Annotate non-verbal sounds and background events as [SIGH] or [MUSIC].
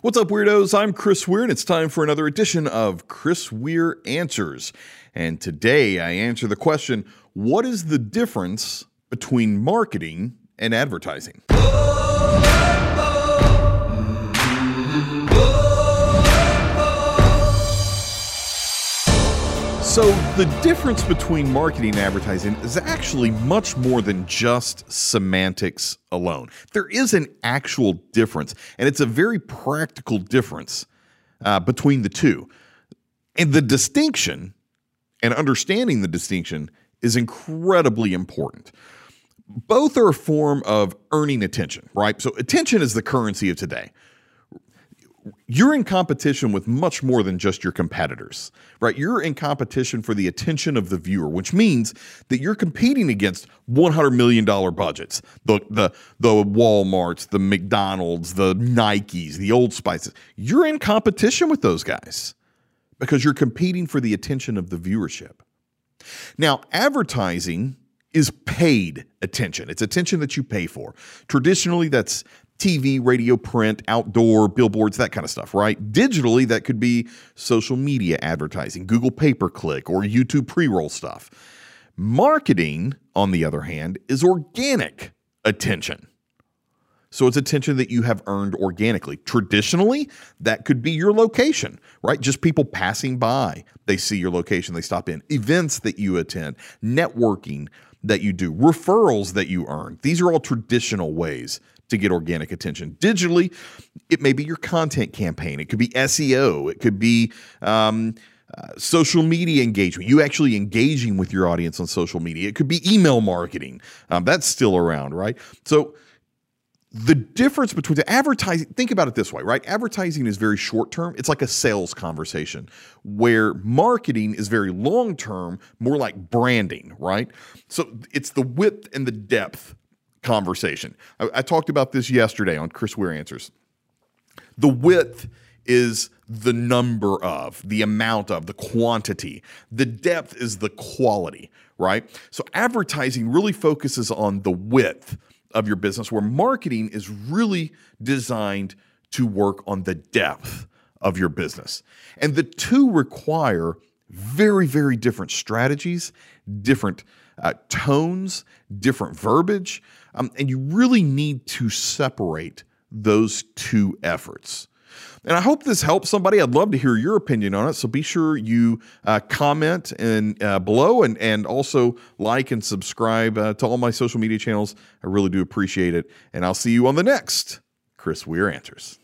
What's up, weirdos? I'm Chris Weir, and it's time for another edition of Chris Weir Answers. And today I answer the question What is the difference between marketing and advertising? [LAUGHS] Mm-hmm. So, the difference between marketing and advertising is actually much more than just semantics alone. There is an actual difference, and it's a very practical difference uh, between the two. And the distinction and understanding the distinction is incredibly important. Both are a form of earning attention, right? So, attention is the currency of today you're in competition with much more than just your competitors, right? You're in competition for the attention of the viewer, which means that you're competing against 100 million dollar budgets, the the the WalMarts, the McDonald's, the Nikes, the Old Spices. You're in competition with those guys because you're competing for the attention of the viewership. Now, advertising is paid attention. It's attention that you pay for. Traditionally, that's TV, radio, print, outdoor, billboards, that kind of stuff, right? Digitally, that could be social media advertising, Google pay per click, or YouTube pre roll stuff. Marketing, on the other hand, is organic attention. So it's attention that you have earned organically. Traditionally, that could be your location, right? Just people passing by, they see your location, they stop in. Events that you attend, networking that you do, referrals that you earn. These are all traditional ways to get organic attention. Digitally, it may be your content campaign, it could be SEO, it could be um, uh, social media engagement, you actually engaging with your audience on social media. It could be email marketing. Um, that's still around, right? So, the difference between the advertising, think about it this way, right? Advertising is very short term. It's like a sales conversation, where marketing is very long term, more like branding, right? So it's the width and the depth conversation. I, I talked about this yesterday on Chris Weir Answers. The width is the number of, the amount of, the quantity. The depth is the quality, right? So advertising really focuses on the width of your business, where marketing is really designed to work on the depth of your business. And the two require very, very different strategies, different uh, tones, different verbiage, um, and you really need to separate those two efforts. And I hope this helps somebody. I'd love to hear your opinion on it. So be sure you uh, comment and uh, below, and and also like and subscribe uh, to all my social media channels. I really do appreciate it. And I'll see you on the next Chris Weir Answers.